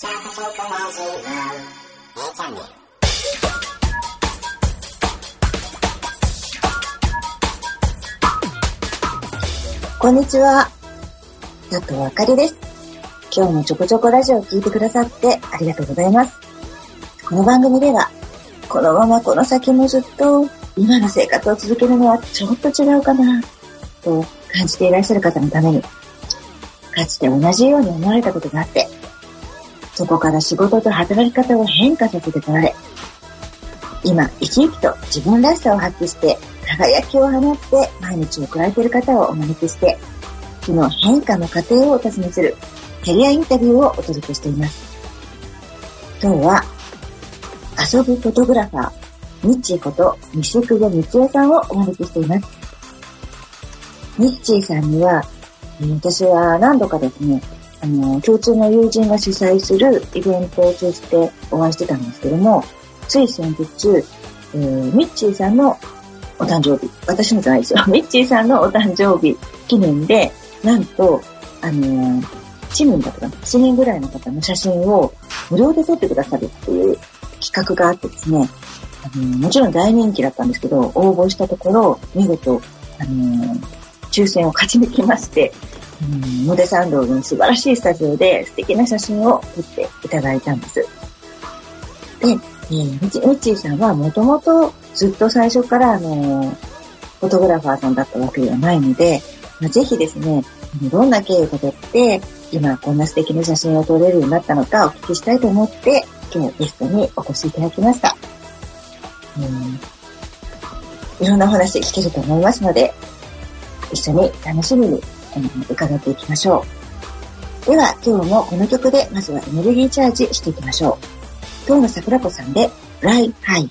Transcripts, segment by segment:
こんにちは。佐藤あかりです。今日もちょこちょこラジオを聞いてくださってありがとうございます。この番組では、このままこの先もずっと今の生活を続けるのはちょっと違うかな、と感じていらっしゃる方のために、かつて同じように思われたことがあって、そこから仕事と働き方を変化させてこられ、今、生き生きと自分らしさを発揮して、輝きを放って毎日を送られている方をお招きして、その変化の過程をお尋ねするキャリアインタビューをお届けしています。今日は、遊ぶフォトグラファー、ミッチーこと西久保光代さんをお招きしています。ミッチーさんには、私は何度かですね、あの、共通の友人が主催するイベントを通じてお会いしてたんですけども、つい先日、えーミッチーさんのお誕生日、私のじゃないですよ、ミッチーさんのお誕生日記念で、なんと、あのー、市民だとかな、7人ぐらいの方の写真を無料で撮ってくださるっていう企画があってですね、あのーもちろん大人気だったんですけど、応募したところ、見事、あのー抽選を勝ち抜きまして、うんモデサンドの素晴らしいスタジオで素敵な写真を撮っていただいたんです。で、えー、みち、みっちーさんはもともとずっと最初からあのフォトグラファーさんだったわけではないので、まあ、ぜひですね、どんな経緯をたどって、今こんな素敵な写真を撮れるようになったのかお聞きしたいと思って、今日ゲストにお越しいただきました。うん、いろんなお話聞けると思いますので、一緒に楽しみに、伺っていきましょう。では、今日もこの曲で、まずはエネルギーチャージしていきましょう。今日の桜子さんで、ライハイ。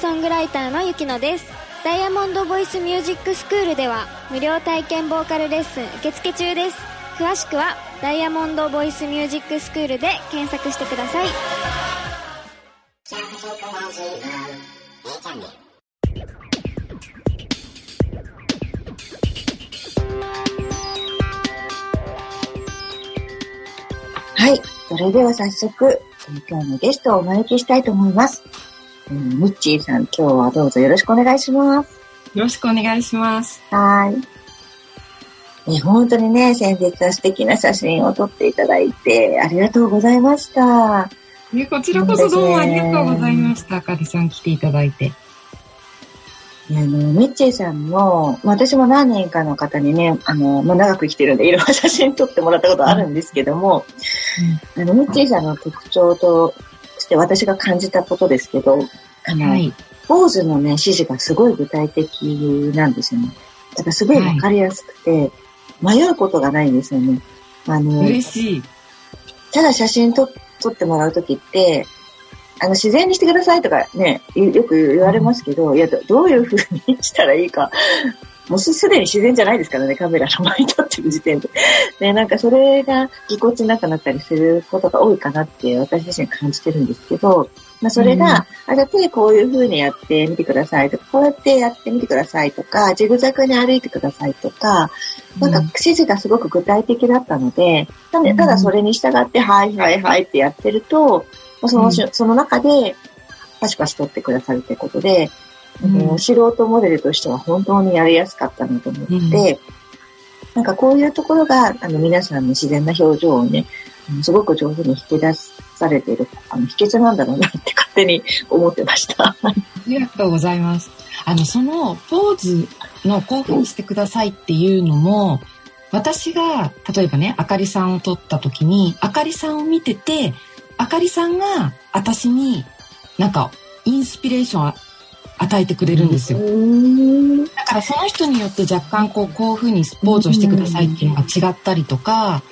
ソングライターのゆきのですダイヤモンドボイスミュージックスクールでは無料体験ボーカルレッスン受付中です詳しくはダイヤモンドボイスミュージックスクールで検索してくださいはい。それでは早速、今日のゲストをお招きしたいと思います。えーミッチーさん、今日はどうぞよろしくお願いします。よろしくお願いします。はーい。えー本当にね、先日は素敵な写真を撮っていただいて、ありがとうございました。えこちらこそどうもありがとうございました。あかりさん来ていただいて。あの、ミッチーさんも、まあ私も何人かの方にね、あの、まあ、長く生きてるんで、いろんな写真撮ってもらったことあるんですけども、あの、ミッチーさんの特徴として私が感じたことですけど、あの、はい。ポーズのね、指示がすごい具体的なんですよね。だからすごいわかりやすくて、迷うことがないんですよね。あの、嬉しい。ただ写真撮撮ってもらうときって、あの、自然にしてくださいとかね、よよく言われますけど、いや、どどういう風にしたらいいか、もうすすでに自然じゃないですからね、カメラの前に撮ってる時点で。ね、なんかそれがぎこちなくなったりすることが多いかなって私自身感じてるんですけど、まあそれが、あ、じゃあ手こういう風にやってみてくださいとか、こうやってやってみてくださいとか、ジグザグに歩いてくださいとか、なんか指示がすごく具体的だったので、なん。でただそれに従って、はいはいはいってやってると、まあそのし、その中で、パシパシ撮ってくださるってことで、うんもう素人モデルとしては本当にやりやすかったなと思って、なんかこういうところが、あの皆さんの自然な表情をね、すごく上手に引き出されている、あの秘訣なんだろうなって勝手に思ってました。ありがとうございます。あの、そのポーズのこういう風にしてくださいっていうのも、私が、例えばね、あかりさんを撮った時に、あかりさんを見てて、あかりさんが私になんかインスピレーションを与えてくれるんですよ。だからその人によって若干こう、こういう風にポーズをしてくださいっていうのが違ったりとか、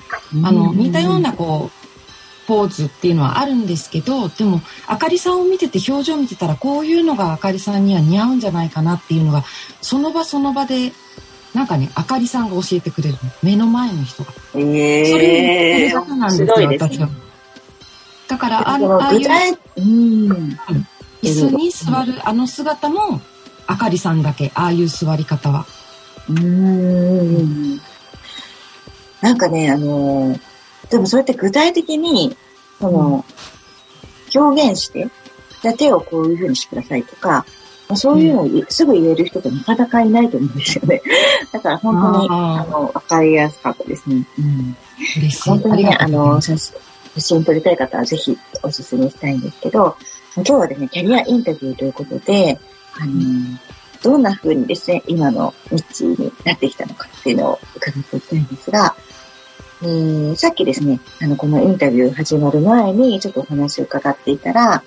あの、似たようなこう、ポーズっていうのはあるんですけど、でも、あかりさんを見てて表情見てたら、こういうのがあかりさんには似合うんじゃないかなっていうのが、その場その場で、なんかね、あかりさんが教えてくれるの。目の前の人が。えー、それなんですよ、ね私は。だから、あああいううん。椅子に座るあの姿も、あかりさんだけ、ああいう座り方は。うーんなんかね、あのーでもそれって具体的に、その、表現して、じゃあ手をこういう風にしてくださいとか、まあそういうのをいすぐ言える人ってなかなかいないと思うんですよね。だから本当に、あの、わかりやすかったですね。うん、嬉しい。本当にね、あの、写真撮りたい方はぜひおすすめしたいんですけど、今日はですね、キャリアインタビューということで、あの、どんな風にですね、今のミッチーになってきたのかっていうのを伺っていきたいんですが、えー、さっきですね、あの、このインタビュー始まる前にちょっとお話を伺っていたら、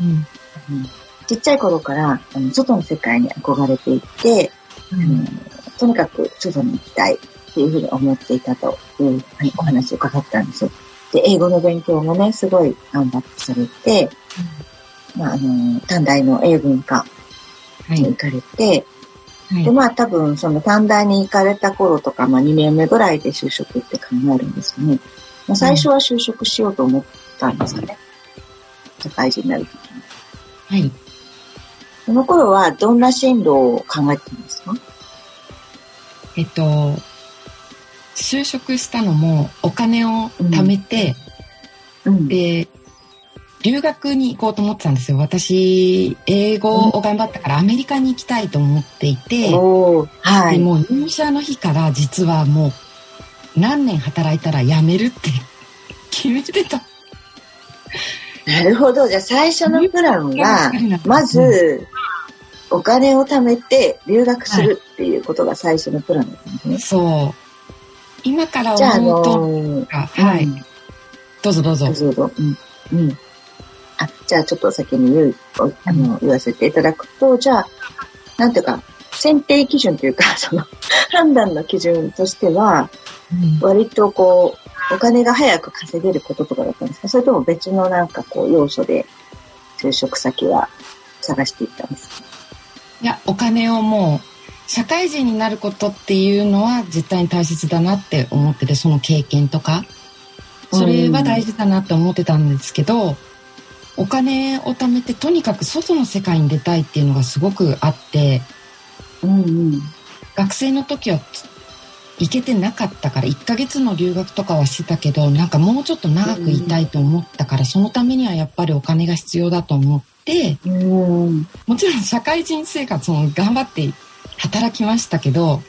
うんあのちっちゃい頃からあの外の世界に憧れていて、あのとにかく外に行きたいっていうふうに思っていたというはいお話を伺ったんですよ。で、英語の勉強もね、すごい頑張ってされて、まあ、あの、短大の英文科はいに行かれて、はいで、まあ多分その短大に行かれた頃とか、まあ2年目ぐらいで就職って考えるんですよね。まあ、最初は就職しようと思ったんですかね。社会人になるときに。はい。その頃はどんな進路を考えてたんですか？えっと、就職したのもお金を貯めて、うん。で、留学に行こうと思ってたんですよ。私、英語を頑張ったからアメリカに行きたいと思っていて、はい。でもう入社の日から実はもう何年働いたら辞めるって 決めてた。なるほど。じゃあ最初のプランは、まず、お金を貯めて留学するっていうことが最初のプランだったんですね。そう。今からじゃあ、あ思うと、のーはい、うんどうぞどうぞどう。ぞどうぞ。うん。うん。あ、じゃあちょっと先に言う、おあの、言わせていただくと、じゃあ、なんていうか、選定基準というか、その、判断の基準としては、うん割とこう、お金が早く稼げることとかだったんですか？それとも別のなんかこう、要素で、就職先は探していったんですか？いや、お金をもう、社会人になることっていうのは絶対に大切だなって思ってて、その経験とか。それは大事だなって思ってたんですけど、お金を貯めてとにかく外の世界に出たいっていうのがすごくあって、うんうん。学生の時は行けてなかったから1ヶ月の留学とかはしてたけどなんかもうちょっと長くいたいと思ったから、そのためにはやっぱりお金が必要だと思ってうん。もちろん社会人生活も頑張って働きましたけど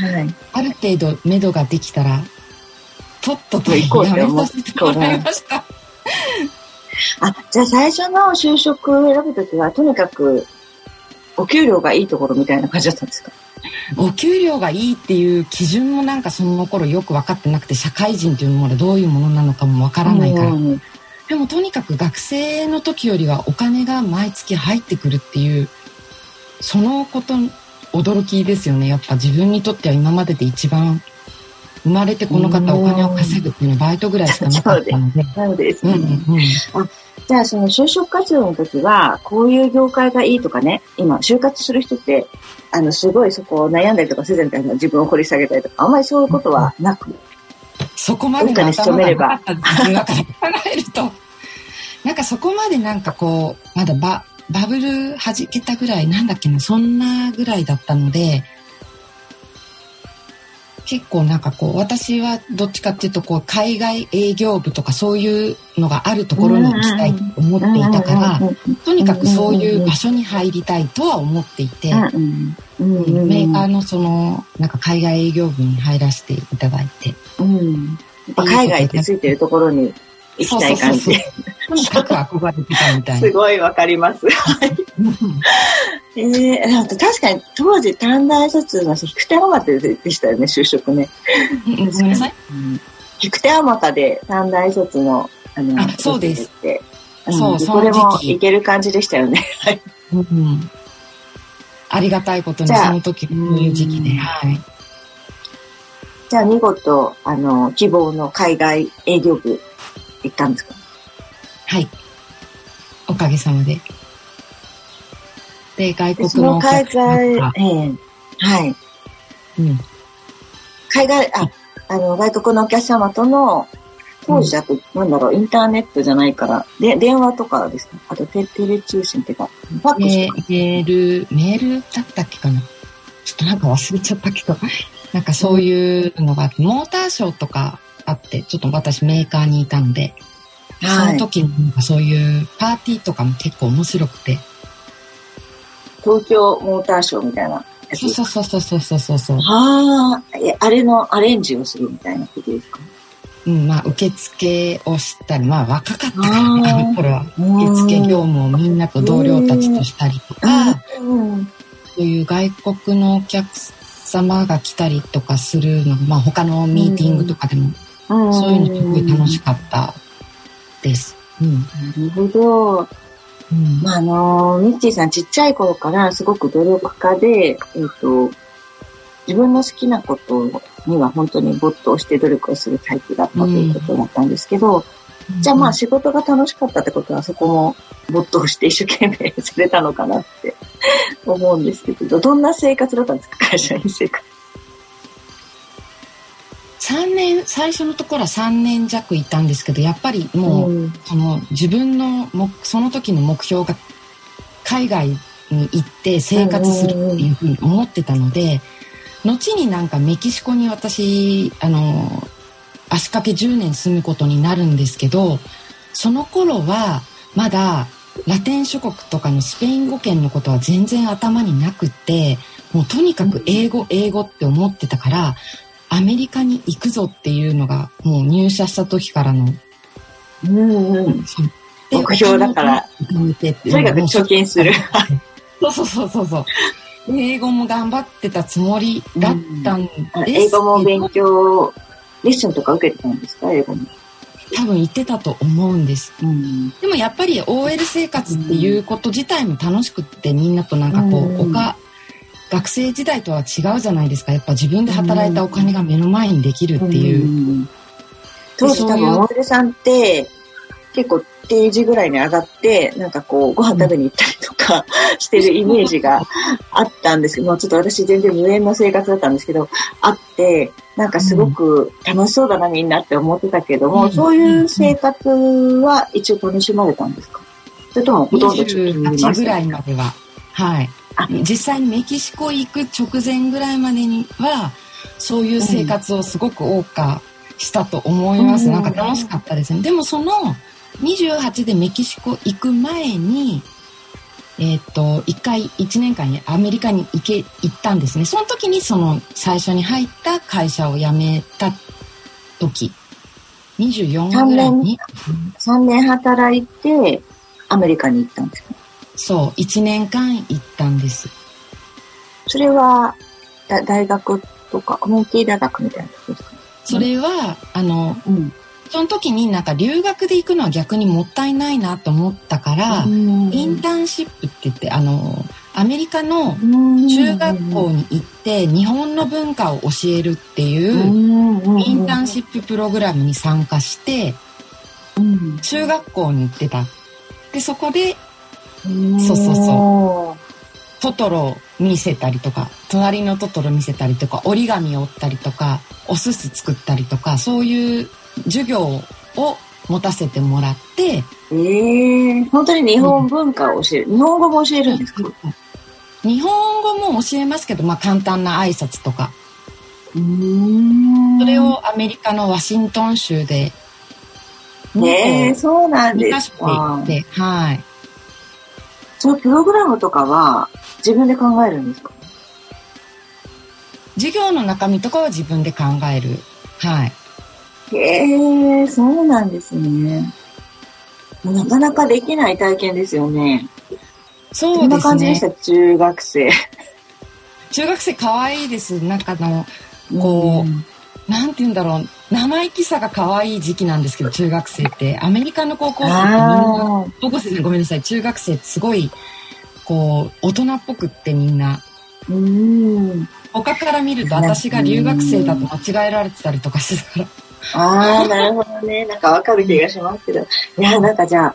はい。ある程度目処ができたらとっととやめて思っさせてもらいました。あ、じゃあ最初の就職を選ぶときは、とにかく、お給料がいいところみたいな感じだったんですか？お給料がいいっていう基準もなんかその頃よく分かってなくて社会人っていうのもどういうものなのかも分からないからうんでもとにかく学生の時よりはお金が毎月入ってくるっていう、そのこと、驚きですよね。やっぱ自分にとっては今までで一番、生まれてこの方お金を稼ぐっていうのはバイトぐらいしかなかったので。そうですうんね。じゃあ、その就職活動の時は、こういう業界がいいとかね、今、就活する人って、あの、すごいそこを悩んだりとかするみたいな自分を掘り下げたりとか、あんまりそういうことはなく、そこまでの頭がなかった自分が考えると、なんかそこまでなんかこう、まだババブル弾けたぐらい、なんだっけな、そんなぐらいだったので、結構なんかこう、私はどっちかっていうとこう、海外営業部とかそういうのがあるところに行きたいと思っていたから、とにかくそういう場所に入りたいとは思っていて、メーカーのその、なんか海外営業部に入らせていただいて、うんやっぱ海外ってついてるところに行きたい感じ。とにかく憧れてたみたいな。すごいわかります。えー、あと確かに当時短大卒の引く手あまたでしたよね、就職ね。うんごめんなさい。引く手あまたで短大卒の、あの、あそうですって。んそうそれもいける感じでしたよね。はい。うんありがたいことにその時こういう時期で、うんはい。じゃあ見事、あの、希望の海外営業部行ったんですか？はい。おかげさまで。で、外国のお客様外、が、ええはい。うん、海外、あ、あの、外国のお客様との、当時だと、なんだろう、インターネットじゃないから、で、電話とかですか？あとテ、テレ通信っていうか、ファックス。メール、メールだったっけかな？ちょっとなんか忘れちゃったけど、なんかそういうのがあって、モーターショーとかあって、ちょっと私メーカーにいたので、その時になんかそういうパーティーとかも結構面白くて、東京モーターショーみたいなそうそうそうそうそうそうそう。はあ、え、あれのアレンジをするみたいなことですか？うん、まあ、受付をしたり、まあ、若かったから、あーあの頃は。受付業務をみんなと同僚たちとしたりとか、うん。そういう外国のお客様が来たりとかするの、まあ、他のミーティングとかでも、うんそういうのすごい楽しかったです。うん。なるほど。うんまあ、あの、ミッチーさんちっちゃい頃からすごく努力家で、えっ、と、自分の好きなことには本当に没頭して努力をするタイプだったということだったんですけど、じゃあまあ仕事が楽しかったってことはそこも没頭して一生懸命されたのかなって思うんですけど、どんな生活だったんですか？会社員生活。3年、最初のところは3年弱いたんですけど、やっぱりもう、うん。その自分の目その時の目標が海外に行って生活するっていうふうに思ってたので、後になんかメキシコに私あの足掛け10年住むことになるんですけどその頃はまだラテン諸国とかのスペイン語圏のことは全然頭になくってもうとにかく英語英語って思ってたからアメリカに行くぞっていうのがもう入社した時からのうんうん。目標だから。とにかく貯金する。そうそうそうそうそう。英語も頑張ってたつもりだったんです英語も勉強、レッスンとか受けてたんですか？英語も。多分言ってたと思うんです。うん。でもやっぱり OL 生活っていうこと自体も楽しくってみんなとなんかこう、うんおか学生時代とは違うじゃないですか。やっぱ自分で働いたお金が目の前にできるっていう。うん当時多分、モデルさんって、結構定時ぐらいに上がって、なんかこう、ご飯食べに行ったりとかしてるイメージがあったんですけど、もうちょっと私全然無縁の生活だったんですけど、あって、なんかすごく楽しそうだなみんなって思ってたけども、うんそういう生活は一応楽しまれたんですか？それともほとんどちょっと気に入りま28したぐらいまでは。はいあ。実際にメキシコ行く直前ぐらいまでには、そういう生活をすごく謳歌したと思います。うんなんか楽しかったですね。でもその28でメキシコ行く前に、えっ、と、一回、一年間アメリカに行け、行ったんですね。その時にその最初に入った会社を辞めた時、24ぐらいに、3年働いて、アメリカに行ったんですか？そう、1年間行ったんです。それは、だ大学とか、コミュニティ大学みたいなところですか？それは、あの、うん。その時になんか留学で行くのは逆にもったいないなと思ったから、インターンシップって言って、あの、アメリカの中学校に行って日本の文化を教えるっていうインターンシッププログラムに参加して、うん中学校に行ってた。で、そこでうんそうそう。そトトロ見せたりとか、隣のトトロ見せたりとか、折り紙を折ったりとか、おすす作ったりとか、そういう授業を持たせてもらって、う。ええ本当に日本文化を教える。日本語も教えるんですか？日本語も教えますけど、まあ簡単な挨拶とか、うん。それ、をアメリカのワシントン州で、ねえ、そうなん2ですかはい。そのプログラムとかは自分で考えるんですか？授業の中身とかは自分で考える。はい。へえ、そうなんですね。なかなかできない体験ですよね。どんなそうですね感じでし。た？中学生。中学生可愛いです。なんかあの、こうんなんて言うんだろう。生意気さが可愛い時期なんですけど、中学生って。アメリカの高校生ってみんな、高校生ごめんなさい。中学生ってすごい、こう、大人っぽくってみんな。うん。他から見ると私が留学生だと間違えられてたりとかしてたから。ああ、なるほどね。なんかわかる気がしますけど。いや、なんかじゃあ、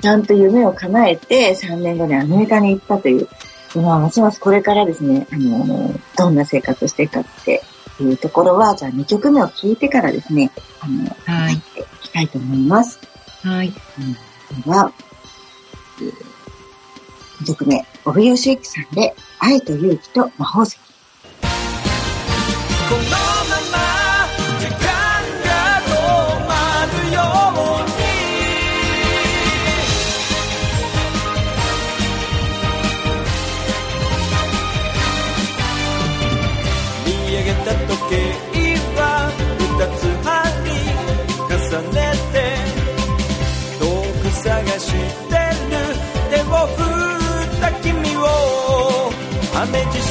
ちゃんと夢を叶えて、3年後にアメリカに行ったという。まあ、ますますこれからですね、あの、どんな生活をしていくかっていうところは、じゃあ2曲目を聴いてからですね、あの、はい入っていきたいと思います。はい。では、えー2曲目、小部義之さんで、愛と勇気と魔法石。アメジ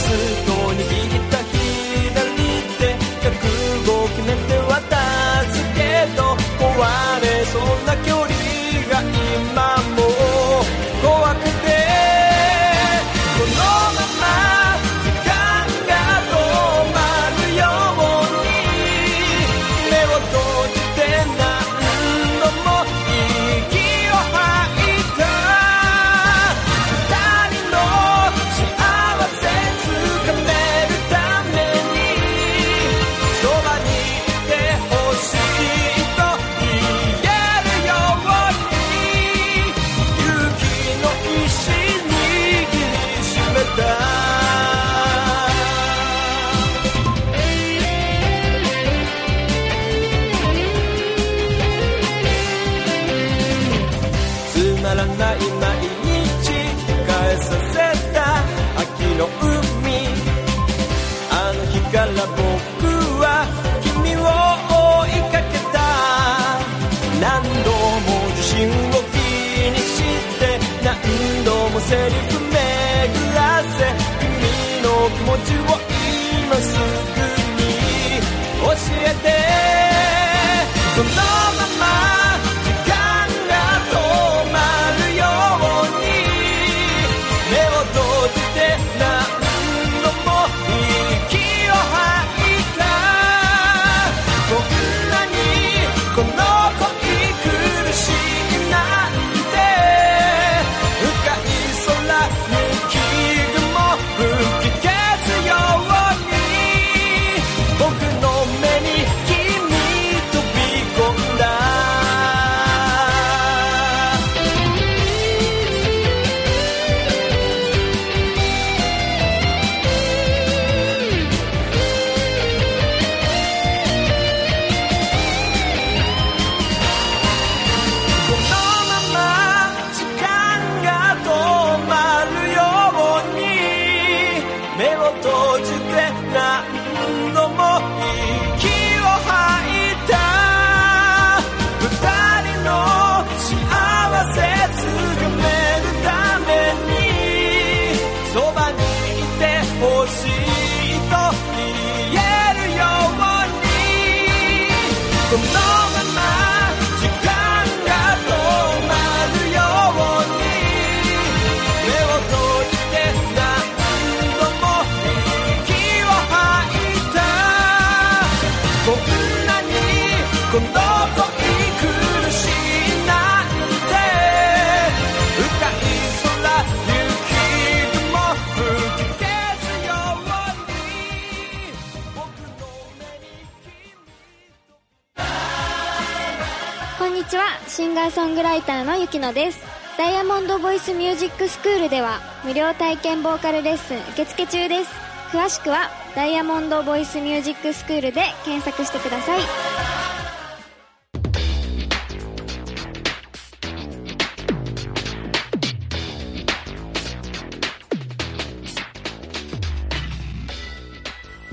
ガーソングライターのゆきのです。ダイヤモンドボイスミュージックスクールでは無料体験ボーカルレッスン受付中です。詳しくはダイヤモンドボイスミュージックスクールで検索してください。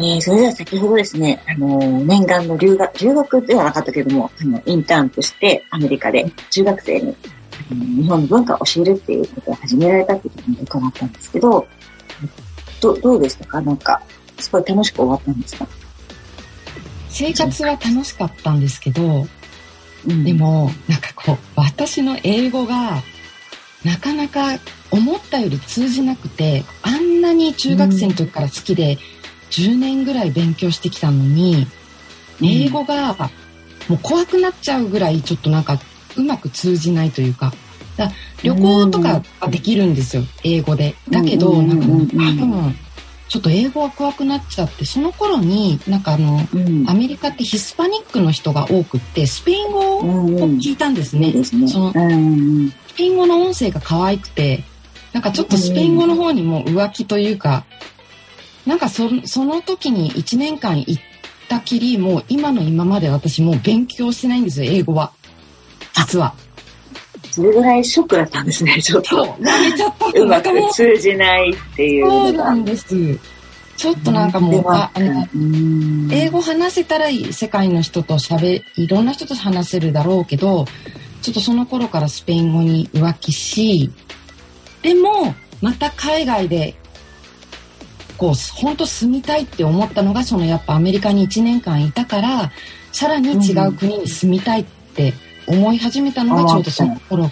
えー、それでは先ほどですね、あのー念願の留学、留学ではなかったけども、あの、インターンとしてアメリカで中学生に、あの日本の文化を教えるっていうことを始められたっていうことを伺ったんですけど、どどうでしたか？なんか、すごい楽しく終わったんですか？生活は楽しかったんですけど、うん。で、も、なんかこう、私の英語が、なかなか思ったより通じなくて、あんなに中学生の時から好きで、10年ぐらい勉強してきたのに、英語がもう怖くなっちゃうぐらいちょっとなんかうまく通じないというか、だ旅行とかはできるんですよ、英語で。だけど、うんなんか多分、ちょっと英語は怖くなっちゃって、その頃になんかあの、うん。アメリカってヒスパニックの人が多くって、スペイン語を聞いたんですね。そのスペイン語の音声が可愛くて、なんかちょっとスペイン語の方にも浮気というか、なんかそその時に1年間行ったきり、もう今の今まで私もう勉強してないんですよ、英語は。実は。それぐらいショックだったんですね、ちょっそうと。、やめちゃったうまく通じないっていうそう。なんです。ちょっとなんかもう、ああの、うん英語話せたら世界の人と喋、いろんな人と話せるだろうけど、ちょっとその頃からスペイン語に浮気し、でも、また海外で、こう、本当住みたいって思ったのが、そのやっぱアメリカに1年間いたから、さらに違う国に住みたいって思い始めたのがちょうどその頃。な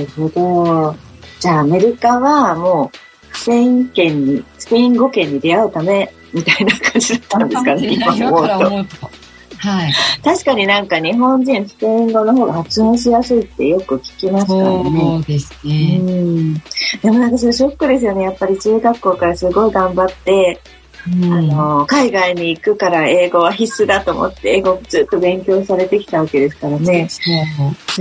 るほど。じゃあアメリカはもう、スペイン圏に、スペイン語圏に出会うため、みたいな感じだったんですかね、う。はい。確かになんか日本人、スペイン語の方が発音しやすいってよく聞きますからね。そうですうね。ん。でもなんかそれショックですよね。やっぱり中学校からすごい頑張って、うんあの、海外に行くから英語は必須だと思って、英語をずっと勉強されてきたわけですからね。そ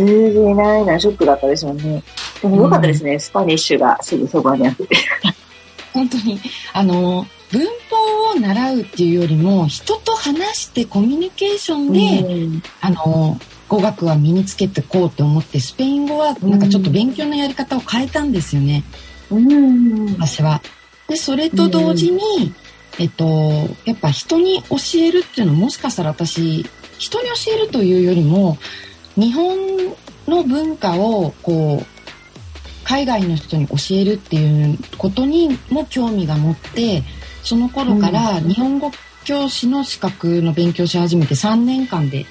う。通じないのはショックだったでしょうね。でもよかったですね。スパニッシュがすぐそばにあって。本当にあの文法を習うっていうよりも人と話してコミュニケーションで、うんあの語学は身につけてこうと思ってスペイン語はなんかちょっと勉強のやり方を変えたんですよね、うん。私は。でそれと同時に、えっとやっぱ人に教えるっていうのはもしかしたら私人に教えるというよりも日本の文化をこう海外の人に教えるっていうことにも興味が持ってその頃から日本語教師の資格の勉強し始めて3年間で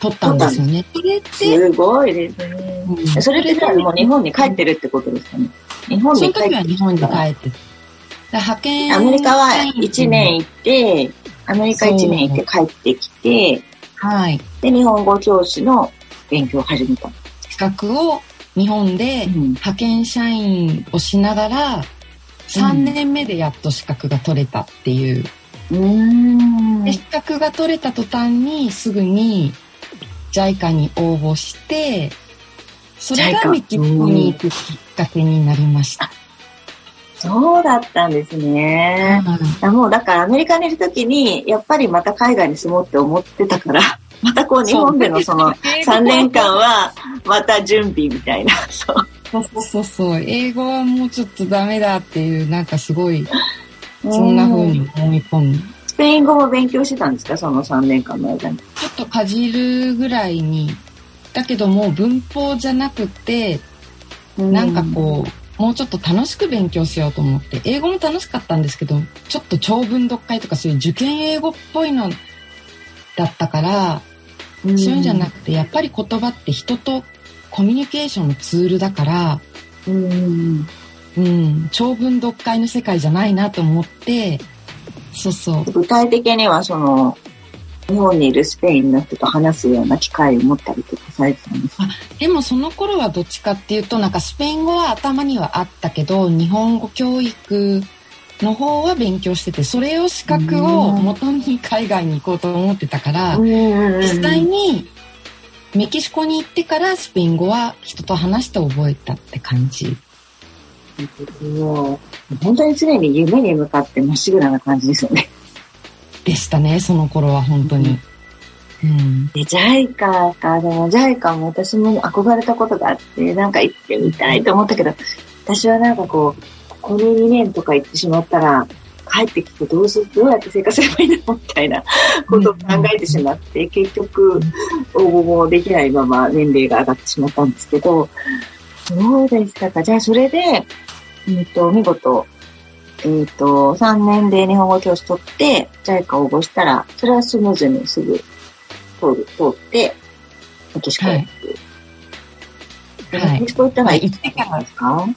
取ったんですよね。それって、すごいですね。うんそれってじゃあもう日本に帰ってるってことですかね。日本そのに帰って時は日本に帰って派遣アメリカは1年行って、アメリカ1年行って帰ってきて、はい。で、日本語教師の勉強を始めた。資格を日本でうん派遣社員をしながら3年目でやっと資格が取れたっていう。うーんで資格が取れた途端にすぐに JICA に応募してそれがメキシコに行くきっかけになりました。そうだったんですね。あもうだからアメリカにいるときに、やっぱりまた海外に住もうって思ってたから、またこう日本でのその3年間はまた準備みたいな。そう。そうそうそうそう。英語はもうちょっとダメだっていうなんかすごいそんな風に思い込む。スペイン語も勉強してたんですか？その3年間の間に。ちょっとかじるぐらいに。だけども文法じゃなくてなんかこう、もうちょっと楽しく勉強しようと思って、英語も楽しかったんですけど、ちょっと長文読解とかそういう受験英語っぽいのだったから、そういうんじゃなくて、やっぱり言葉って人とコミュニケーションのツールだから、うん。うん。うん、長文読解の世界じゃないなと思って、そうそう。具体的にはその、日本にいるスペインの人と話すような機会を持ったりとかされてたんですか？でもその頃はどっちかっていうと、なんかスペイン語は頭にはあったけど、日本語教育の方は勉強してて、それを資格を元に海外に行こうと思ってたから、実際にメキシコに行ってからスペイン語は人と話して覚えたって感じ。もう本当に常に夢に向かってまっしぐらな感じですよね。でしたね、その頃は本当に。うん。で、JICA か、でも JICA も私も憧れたことがあって、なんか行ってみたいと思ったけど、私はなんかこう、ここに2年とか行ってしまったら、帰ってきてどうすどうやって生活すればいいの？みたいなことを考えてしまって、結局、応募もできないまま年齢が上がってしまったんですけど、そうでしたか？じゃあ、それで、うんと、見事、えっ、と、3年で日本語教師取って、JICA 応募したら、それはスムーズにすぐ通る、通って、メキシコへ行く。ではい。メキシコ行ったのははいいですか、うん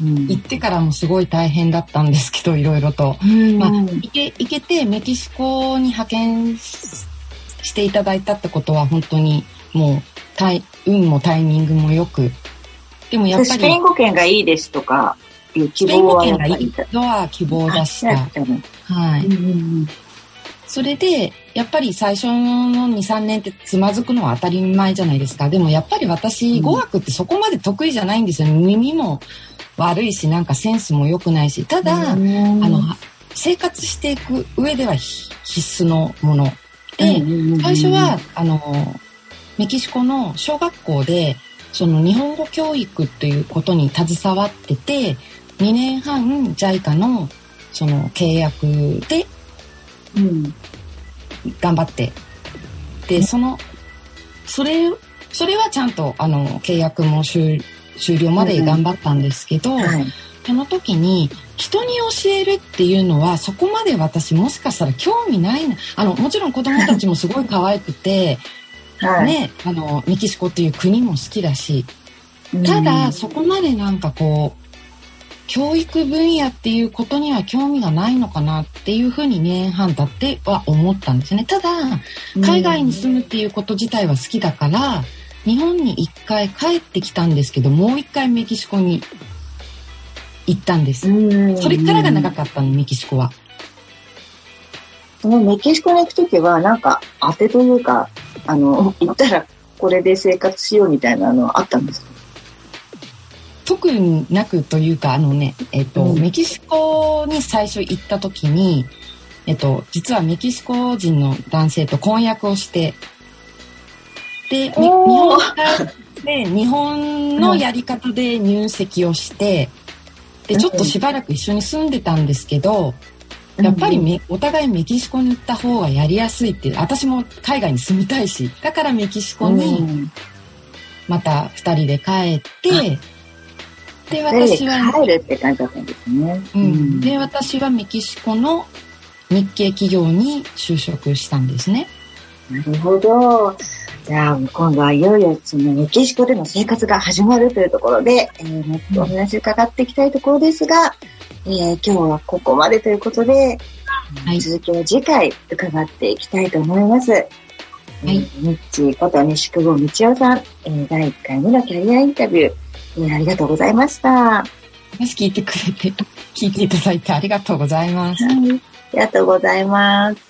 行ってからもすごい大変だったんですけど、いろいろと。まあ、行け、行けてメキシコに派遣ししていただいたってことは本当にもう、タイ運もタイミングもよく。でもやっぱりスペイン、語圏がいいですとか、いう希スペイン語望はや圏がいい。のは希望出しあた。はい。うんうんそれで、やっぱり最初の2、3年ってつまずくのは当たり前じゃないですか。でもやっぱり私、うん語学ってそこまで得意じゃないんですよ。耳も悪いし、なんかセンスも良くないし。ただ、うんあの、は生活していく上ではひ必須のもの。で、うん最初は、あの、メキシコの小学校で、その日本語教育ということに携わってて、2年半 JICA のその契約でうん頑張って。で、その、それ、それはちゃんと、あの、契約も終終了まで頑張ったんですけど、はい。その時に人に教えるっていうのはそこまで私もしかしたら興味ないな。あの、もちろん子供たちもすごい可愛くて、はい。ね、あの、メキシコっていう国も好きだし、ただ、そこまでなんかこう、教育分野っていうことには興味がないのかなっていうふうに2年半経っては思ったんですね。ただ、海外に住むっていうこと自体は好きだから、日本に一回帰ってきたんですけど、もう一回メキシコに行ったんです。うんそれからが長かったの、メキシコは。そのメキシコに行くときは、なんか当てというか、あの、行ったらこれで生活しようみたいなのはあったんですか？特になくというか、あのね、えっ、と、うんメキシコに最初行った時に、えっ、と、実はメキシコ人の男性と婚約をして、で、み日本で、日本のやり方で入籍をして、で、ちょっとしばらく一緒に住んでたんですけど、やっぱりめ、お互いメキシコに行った方がやりやすいって、私も海外に住みたいし、だからメキシコにうんまた二人で帰って、で、で私は、帰るって感じだったんですね。うん、で、私はメキシコの日系企業に就職したんですね。なるほど。じゃあ、今度はいよいよそのメキシコでの生活が始まるというところで、えーもっとお話伺っていきたいところですが、えー今日はここまでということで、はい。続きを次回伺っていきたいと思います。はいミッチーこと西久保道夫さん、えー第1回目のキャリアインタビュー、えーありがとうございました。はもし聞いてくれて、聞いていただいてありがとうございます。い。ありがとうございます。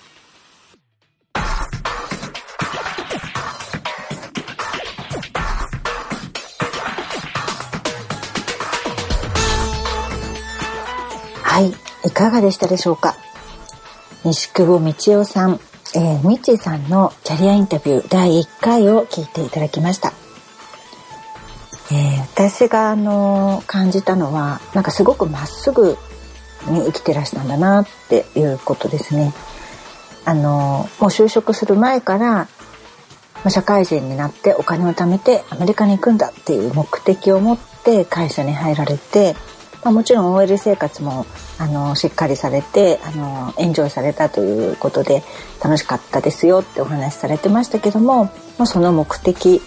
い。かがでしたでしょうか？西久保道夫さん、えー、みちさんのキャリアインタビュー第1回を聞いていただきました。えー私があの感じたのはなんかすごくまっすぐに生きてらしたんだなっていうことですね。あのもう就職する前から社会人になってお金を貯めてアメリカに行くんだっていう目的を持って会社に入られてまあ、もちろん OL 生活もあのしっかりされてあのエンジョイされたということで楽しかったですよってお話しされてましたけども、まあ、その目的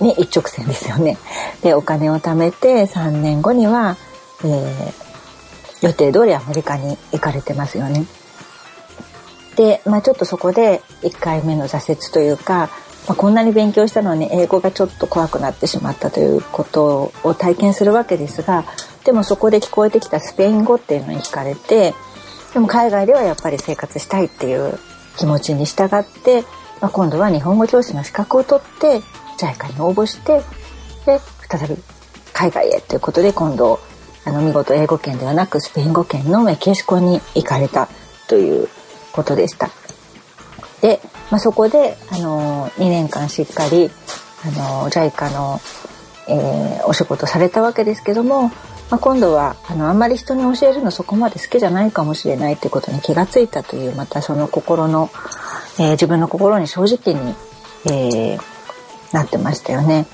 に一直線ですよね。でお金を貯めて3年後には、えー、予定通りアメリカに行かれてますよね。で、まあ、ちょっとそこで1回目の挫折というか、まあ、こんなに勉強したのに英語がちょっと怖くなってしまったということを体験するわけですがでもそこで聞こえてきたスペイン語っていうのに惹かれてでも海外ではやっぱり生活したいっていう気持ちに従って、まあ、今度は日本語教師の資格を取って JICA に応募してで再び海外へということで今度あの見事英語圏ではなくスペイン語圏のメキシコに行かれたということでした。で、まあ、そこで、あの2年間しっかり、あの JICA の、えー、お仕事されたわけですけども、まあ、今度はあのあんまり人に教えるのそこまで好きじゃないかもしれないということに気がついたというまたその心の、えー、自分の心に正直に、えー、なってましたよね。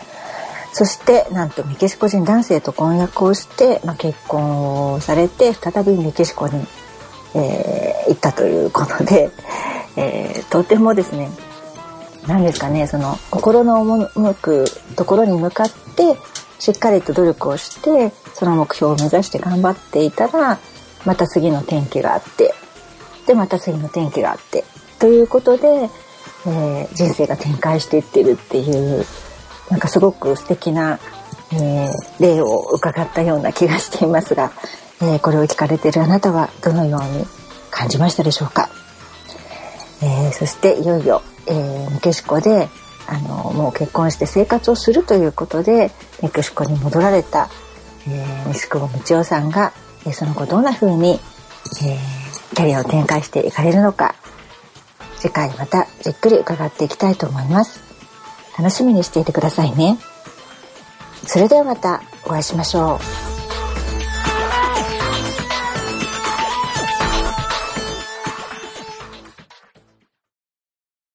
そしてなんとメキシコ人男性と婚約をして、まあ、結婚をされて再びメキシコに、えー、行ったということで、え、とてもですね何ですかねその心の赴くところに向かってしっかりと努力をしてその目標を目指して頑張っていたらまた次の転機があってでまた次の転機があってということで、えー、人生が展開していってるっていうなんかすごく素敵な、えー、例を伺ったような気がしていますが、えー、これを聞かれているあなたはどのように感じましたでしょうか？え、そしていよいよ、えー、メキシコであのもう結婚して生活をするということでメキシコに戻られた、えー、西久保道夫さんが、えー、その後どんな風に、えー、キャリアを展開していかれるのか次回またじっくり伺っていきたいと思います。楽しみにしていてくださいね。それではまたお会いしましょう。